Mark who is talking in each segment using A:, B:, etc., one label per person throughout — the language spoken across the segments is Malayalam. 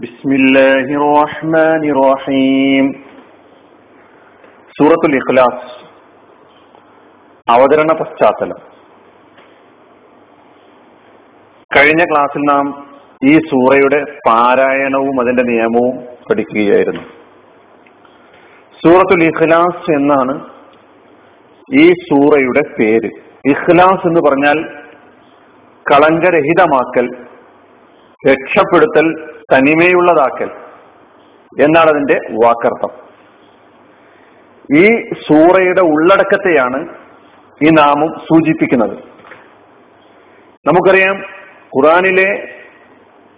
A: ബിസ്മില്ലാഹിർ റഹ്മാനിർ റഹീം സൂറത്തുൽ ഇഖ്ലാസ്. അവതരണ പശ്ചാത്തലം. കഴിഞ്ഞ ക്ലാസ്സിൽ നാം ഈ സൂറയുടെ പാരായണവും അതിന്റെ നിയമവും പഠിക്കുകയായിരുന്നു. സൂറത്തുൽ ഇഖ്ലാസ് എന്നാണ് ഈ സൂറയുടെ പേര്. ഇഖ്ലാസ് എന്ന് പറഞ്ഞാൽ കളങ്കരഹിതമാക്കൽ രക്ഷപ്പെടുത്തൽ തനിമയുള്ളതാക്കൽ എന്നാണ് അതിന്റെ വാക്കർത്ഥം. ഈ സൂറയുടെ ഉള്ളടക്കത്തെയാണ് ഈ നാമം സൂചിപ്പിക്കുന്നത്. നമുക്കറിയാം ഖുറാനിലെ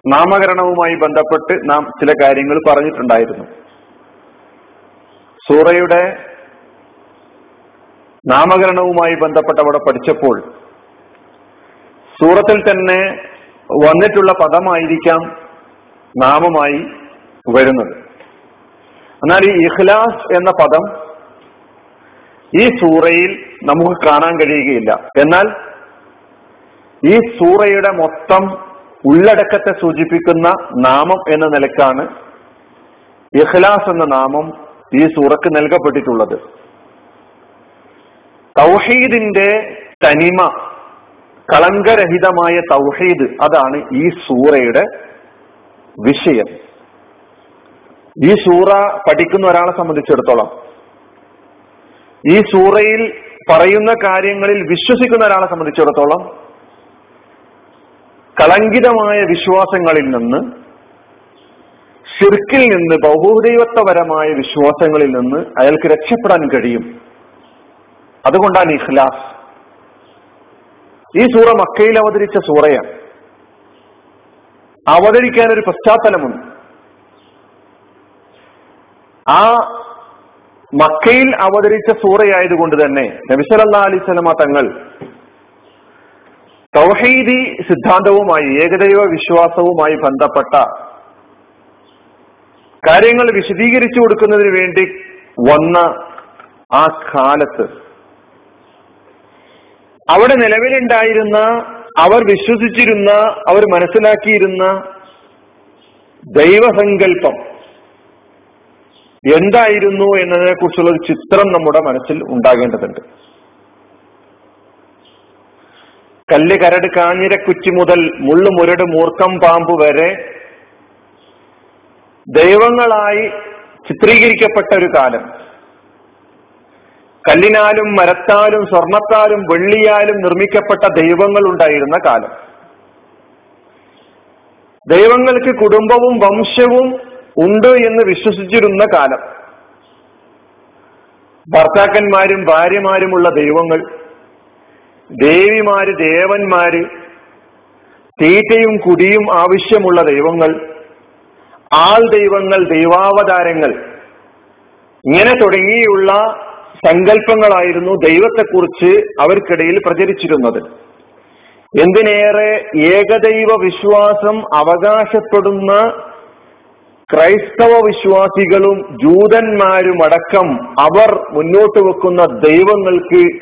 A: നാമകരണവുമായി ബന്ധപ്പെട്ട് നാം ചില കാര്യങ്ങൾ പറഞ്ഞിട്ടുണ്ടായിരുന്നു. സൂറയുടെ നാമകരണവുമായി ബന്ധപ്പെട്ട് അവിടെ പഠിച്ചപ്പോൾ സൂറത്തിൽ തന്നെ വന്നിട്ടുള്ള പദമായിരിക്കാം നാമമായി വരുന്നത്. എന്നാൽ ഈ ഇഖ്ലാസ് എന്ന പദം ഈ സൂറയിൽ നമുക്ക് കാണാൻ കഴിയുകയില്ല. എന്നാൽ ഈ സൂറയുടെ മൊത്തം ഉള്ളടക്കത്തെ സൂചിപ്പിക്കുന്ന നാമം എന്ന നിലക്കാണ് ഇഖ്ലാസ് എന്ന നാമം ഈ സൂറക്ക് നൽകപ്പെട്ടിട്ടുള്ളത്. തൗഹീദിന്റെ തനിമ കളങ്കരഹിതമായ തൗഹീദ് അതാണ് ഈ സൂറയുടെ വിഷയം. ഈ സൂറ പഠിക്കുന്ന ഒരാളെ സംബന്ധിച്ചിടത്തോളം ഈ സൂറയിൽ പറയുന്ന കാര്യങ്ങളിൽ വിശ്വസിക്കുന്ന ഒരാളെ സംബന്ധിച്ചിടത്തോളം കളങ്കിതമായ വിശ്വാസങ്ങളിൽ നിന്ന് ഷിർക്കിൽ നിന്ന് ബഹുദൈവത്വപരമായ വിശ്വാസങ്ങളിൽ നിന്ന് അയാൾക്ക് രക്ഷപ്പെടാൻ കഴിയും. അതുകൊണ്ടാണ് ഇഖ്ലാസ്. ഈ സൂറ മക്കയിൽ അവതരിച്ച സൂറയാണ്. അവതരിക്കാൻ ഒരു പശ്ചാത്തലമുണ്ട്. ആ മക്കയിൽ അവതരിച്ച സൂറയായതുകൊണ്ട് തന്നെ നബിസലല്ലാ അലിസ്ലമ തങ്ങൾ തൗഹീദി സിദ്ധാന്തവുമായി ഏകദൈവ വിശ്വാസവുമായി ബന്ധപ്പെട്ട കാര്യങ്ങൾ വിശദീകരിച്ചു കൊടുക്കുന്നതിന് വേണ്ടി വന്ന ആ കാലത്ത് അവിടെ നിലവിലുണ്ടായിരുന്ന അവർ വിശ്വസിച്ചിരുന്ന അവർ മനസ്സിലാക്കിയിരുന്ന ദൈവസങ്കല്പം എന്തായിരുന്നു എന്നതിനെ കുറിച്ചുള്ള ഒരു ചിത്രം നമ്മുടെ മനസ്സിൽ ഉണ്ടാകേണ്ടതുണ്ട്. കല്ല് കരട് കാഞ്ഞിരക്കുറ്റി മുതൽ മുള്ളു മുരട് മൂർക്കം പാമ്പ് വരെ ദൈവങ്ങളായി ചിത്രീകരിക്കപ്പെട്ട ഒരു കാലം. കല്ലിനാലും മരത്താലും സ്വർണത്താലും വെള്ളിയാലും നിർമ്മിക്കപ്പെട്ട ദൈവങ്ങൾ ഉണ്ടായിരുന്ന കാലം. ദൈവങ്ങൾക്ക് കുടുംബവും വംശവും ഉണ്ട് എന്ന് വിശ്വസിച്ചിരുന്ന കാലം. ഭർത്താക്കന്മാരും ഭാര്യമാരുമുള്ള ദൈവങ്ങൾ ദേവിമാര് ദേവന്മാര് തീറ്റയും കുടിയും ആവശ്യമുള്ള ദൈവങ്ങൾ ആൾ ദൈവങ്ങൾ ദൈവാവതാരങ്ങൾ ഇങ്ങനെ തുടങ്ങിയുള്ള സങ്കല്പങ്ങളായിരുന്നു ദൈവത്തെക്കുറിച്ച് അവർക്കിടയിൽ പ്രചരിച്ചിരുന്നത്. എന്തിനേറെ ഏകദൈവ വിശ്വാസം അവകാശപ്പെടുന്ന ക്രൈസ്തവ വിശ്വാസികളും ജൂതന്മാരുമടക്കം അവർ മുന്നോട്ട് വെക്കുന്ന ദൈവങ്ങൾക്ക്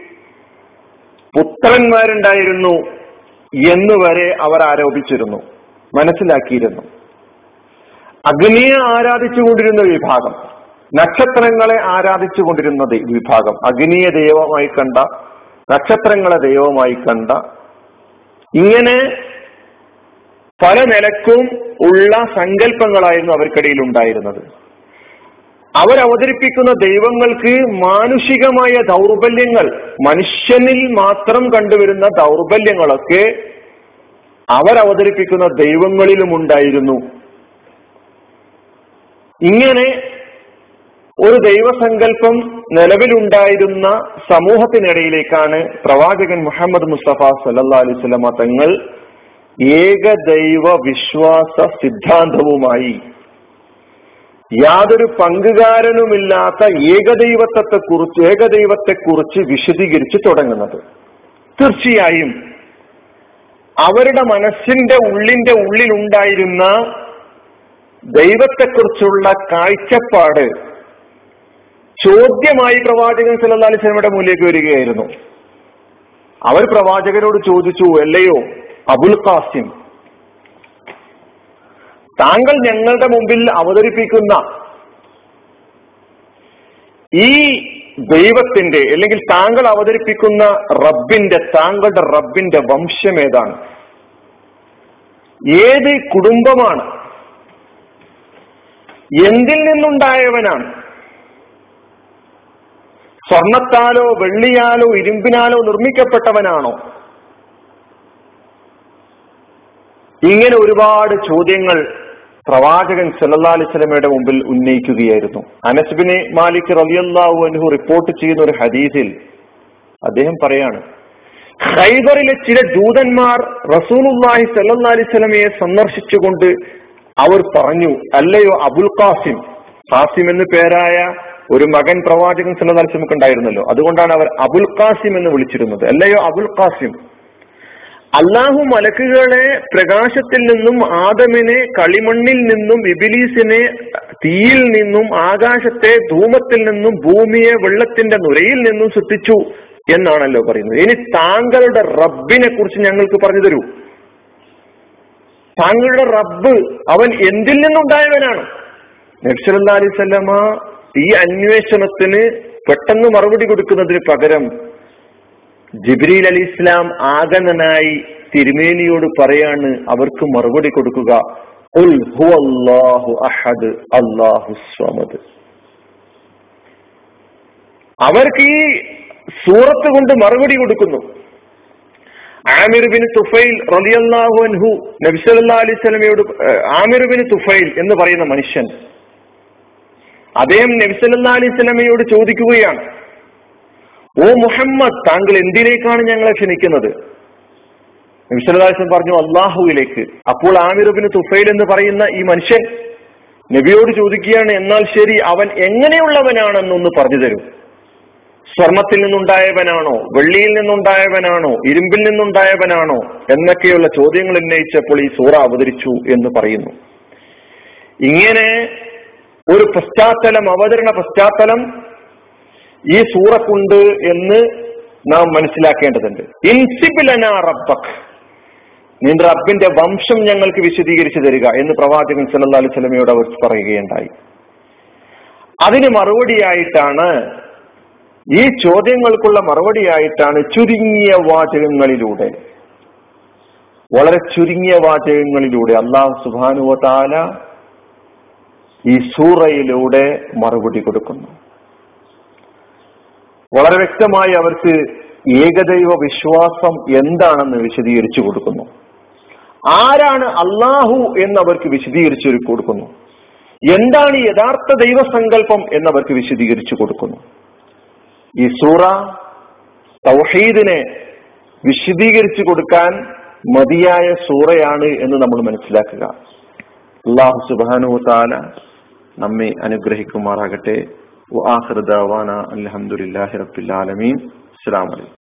A: പുത്രന്മാരുണ്ടായിരുന്നു എന്ന് വരെ അവർ ആരോപിച്ചിരുന്നു. മനസ്സിലാക്കിയിരുന്നു. അഗ്നിയെ ആരാധിച്ചുകൊണ്ടിരുന്ന വിഭാഗം. നക്ഷത്രങ്ങളെ ആരാധിച്ചു കൊണ്ടിരുന്ന വിഭാഗം. അഗ്നിയെ ദൈവമായി കണ്ട നക്ഷത്രങ്ങളെ ദൈവമായി കണ്ട. ഇങ്ങനെ പല നിലക്കും ഉള്ള സങ്കല്പങ്ങളായിരുന്നു അവർക്കിടയിൽ ഉണ്ടായിരുന്നത് അവരവതരിപ്പിക്കുന്ന ദൈവങ്ങൾക്ക് മാനുഷികമായ ദൗർബല്യങ്ങൾ മനുഷ്യനിൽ മാത്രം കണ്ടുവരുന്ന ദൗർബല്യങ്ങളൊക്കെ അവരവതരിപ്പിക്കുന്ന ദൈവങ്ങളിലും ഉണ്ടായിരുന്നു ഇങ്ങനെ ഒരു ദൈവസങ്കല്പം നിലവിലുണ്ടായിരുന്ന സമൂഹത്തിനിടയിലേക്കാണ് പ്രവാചകൻ മുഹമ്മദ് മുസ്തഫ സല്ലാ അലൈവല്ല തങ്ങൾ ഏകദൈവ വിശ്വാസ സിദ്ധാന്തവുമായി യാതൊരു പങ്കുകാരനുമില്ലാത്ത ഏകദൈവത്വത്തെ കുറിച്ച് ഏകദൈവത്തെ കുറിച്ച് വിശദീകരിച്ച് തുടങ്ങുന്നത്. തീർച്ചയായും അവരുടെ മനസ്സിന്റെ ഉള്ളിന്റെ ഉള്ളിലുണ്ടായിരുന്ന ദൈവത്തെക്കുറിച്ചുള്ള കാഴ്ചപ്പാട് ചോദ്യമായി പ്രവാചകൻ സല്ലാ സ്വലമയുടെ മുന്നിലേക്ക് വരികയായിരുന്നു. അവർ പ്രവാചകനോട് ചോദിച്ചു അല്ലയോ അബുൽ ഖാസിം താങ്കൾ ഞങ്ങളുടെ മുമ്പിൽ അവതരിപ്പിക്കുന്ന ഈ ദൈവത്തിന്റെ അല്ലെങ്കിൽ താങ്കൾ അവതരിപ്പിക്കുന്ന റബ്ബിന്റെ താങ്കളുടെ റബ്ബിന്റെ വംശം ഏതാണ്? ഏത് കുടുംബമാണ്? എന്തിൽ നിന്നുണ്ടായവനാണ്? സ്വർണത്താലോ വെള്ളിയാലോ ഇരുമ്പിനാലോ നിർമ്മിക്കപ്പെട്ടവനാണോ? ഇങ്ങനെ ഒരുപാട് ചോദ്യങ്ങൾ പ്രവാചകൻ സല്ലാ അലൈഹി സ്വലമയുടെ മുമ്പിൽ ഉന്നയിക്കുകയായിരുന്നു. അനസ്ബിനെ മാലിക് റളിയല്ലാഹു അനുഹു റിപ്പോർട്ട് ചെയ്യുന്ന ഒരു ഹദീസിൽ അദ്ദേഹം പറയാണ് ഖൈബറിലെ ചില ദൂതന്മാർ റസൂലുള്ളാഹി സല്ലാ അലൈഹി സ്വലമയെ സന്ദർശിച്ചുകൊണ്ട് അവർ പറഞ്ഞു അല്ലയോ അബുൽ ഖാസിം? ഖാസിം എന്ന് പേരായ ഒരു മകൻ പ്രവാചകൻ അലൈഹി ഉണ്ടായിരുന്നല്ലോ അതുകൊണ്ടാണ് അവർ അബുൽ ഖാസിം എന്ന് വിളിച്ചിരുന്നത്. അല്ലയോ അബുൽ ഖാസിം? അള്ളാഹു മലക്കുകളെ പ്രകാശത്തിൽ നിന്നും ആദമിനെ കളിമണ്ണിൽ നിന്നും ഇബിലീസിനെ തീയിൽ നിന്നും ആകാശത്തെ ധൂമത്തിൽ നിന്നും ഭൂമിയെ വെള്ളത്തിന്റെ നുരയിൽ നിന്നും സൃഷ്ടിച്ചു എന്നാണല്ലോ പറയുന്നത്. ഇനി താങ്കളുടെ റബ്ബിനെ കുറിച്ച് ഞങ്ങൾക്ക് പറഞ്ഞു തരൂ. താങ്കളുടെ റബ്ബ് അവൻ എന്തിൽ നിന്നുണ്ടായവനാണ്? നബ്സല്ലാ അലൈവല്ലമ ഈ അന്വേഷണത്തിന് പെട്ടെന്ന് മറുപടി കൊടുക്കുന്നതിന് പകരം ജിബ്രീൽ അലി ഇസ്ലാം ആഗതനായി തിരുമേനിയോട് പറയാണ് അവർക്ക് മറുപടി കൊടുക്കുക. അഹദ് അവർക്ക് ഈ സൂറത്ത് കൊണ്ട് മറുപടി കൊടുക്കുന്നു. ആമിർ ബിൻ തുഫൈൽ റളിയല്ലാഹു അൻഹു നബി സല്ലല്ലാഹു അലൈഹി വസല്ലമയോട് ആമിർ ബിൻ തുഫൈൽ എന്ന് പറയുന്ന മനുഷ്യൻ അദ്ദേഹം നബിസല്ലാ അലൈഹി സ്വലമയോട് ചോദിക്കുകയാണ് ഓ മുഹമ്മദ് താങ്കൾ എന്തിലേക്കാണ് ഞങ്ങളെ ക്ഷണിക്കുന്നത്? നബിസ്വലം പറഞ്ഞു അള്ളാഹുവിലേക്ക് അപ്പോൾ ആമിറുബിന് തുഫൈൽ എന്ന് പറയുന്ന ഈ മനുഷ്യൻ നബിയോട് ചോദിക്കുകയാണ് എന്നാൽ ശരി അവൻ എങ്ങനെയുള്ളവനാണെന്നൊന്ന് പറഞ്ഞു തരൂ. സ്വർണത്തിൽ നിന്നുണ്ടായവനാണോ വെള്ളിയിൽ നിന്നുണ്ടായവനാണോ ഇരുമ്പിൽ നിന്നുണ്ടായവനാണോ എന്നൊക്കെയുള്ള ചോദ്യങ്ങൾ ഉന്നയിച്ചപ്പോൾ ഈ സൂറ അവതരിച്ചു എന്ന് പറയുന്നു. ഇങ്ങനെ ഒരു പശ്ചാത്തലം അവതരണ പശ്ചാത്തലം ഈ സൂറക്കുണ്ട് എന്ന് നാം മനസ്സിലാക്കേണ്ടതുണ്ട്. ഇൻസിബിലന റബ്ബക്. നിന്റെ റബ്ബിന്റെ വംശം ഞങ്ങൾക്ക് വിശദീകരിച്ചു തരിക എന്ന് പ്രവാചകൻ സല്ലല്ലാഹു അലൈഹി സ്വലമയോട് അവർ പറയുകയുണ്ടായി. അതിന് മറുപടിയായിട്ടാണ് ഈ ചോദ്യങ്ങൾക്കുള്ള മറുപടിയായിട്ടാണ് ചുരുങ്ങിയ വാചകങ്ങളിലൂടെ വളരെ ചുരുങ്ങിയ വാചകങ്ങളിലൂടെ അള്ളാഹു സുബാനുവ താല ഈ സൂറയിലൂടെ മറുപടി കൊടുക്കുന്നു. വളരെ വ്യക്തമായി അവർക്ക് ഏകദൈവ വിശ്വാസം എന്താണെന്ന് വിശദീകരിച്ചു കൊടുക്കുന്നു. ആരാണ് അള്ളാഹു എന്ന് അവർക്ക് വിശദീകരിച്ചു കൊടുക്കുന്നു. എന്താണ് യഥാർത്ഥ ദൈവസങ്കല്പം എന്നവർക്ക് വിശദീകരിച്ചു കൊടുക്കുന്നു. ഈ സൂറ തൗഹീദിനെ വിശദീകരിച്ചു കൊടുക്കാൻ മതിയായ സൂറയാണ് എന്ന് നമ്മൾ മനസ്സിലാക്കുക. അള്ളാഹു സുബാനു താല നമ്മെ അനുഗ്രഹിക്കുമാറാകട്ടെ. അലഹമുല്ലാഹി റബ്ബിൽ ആലമീൻ. അസ്സലാമലൈക്കും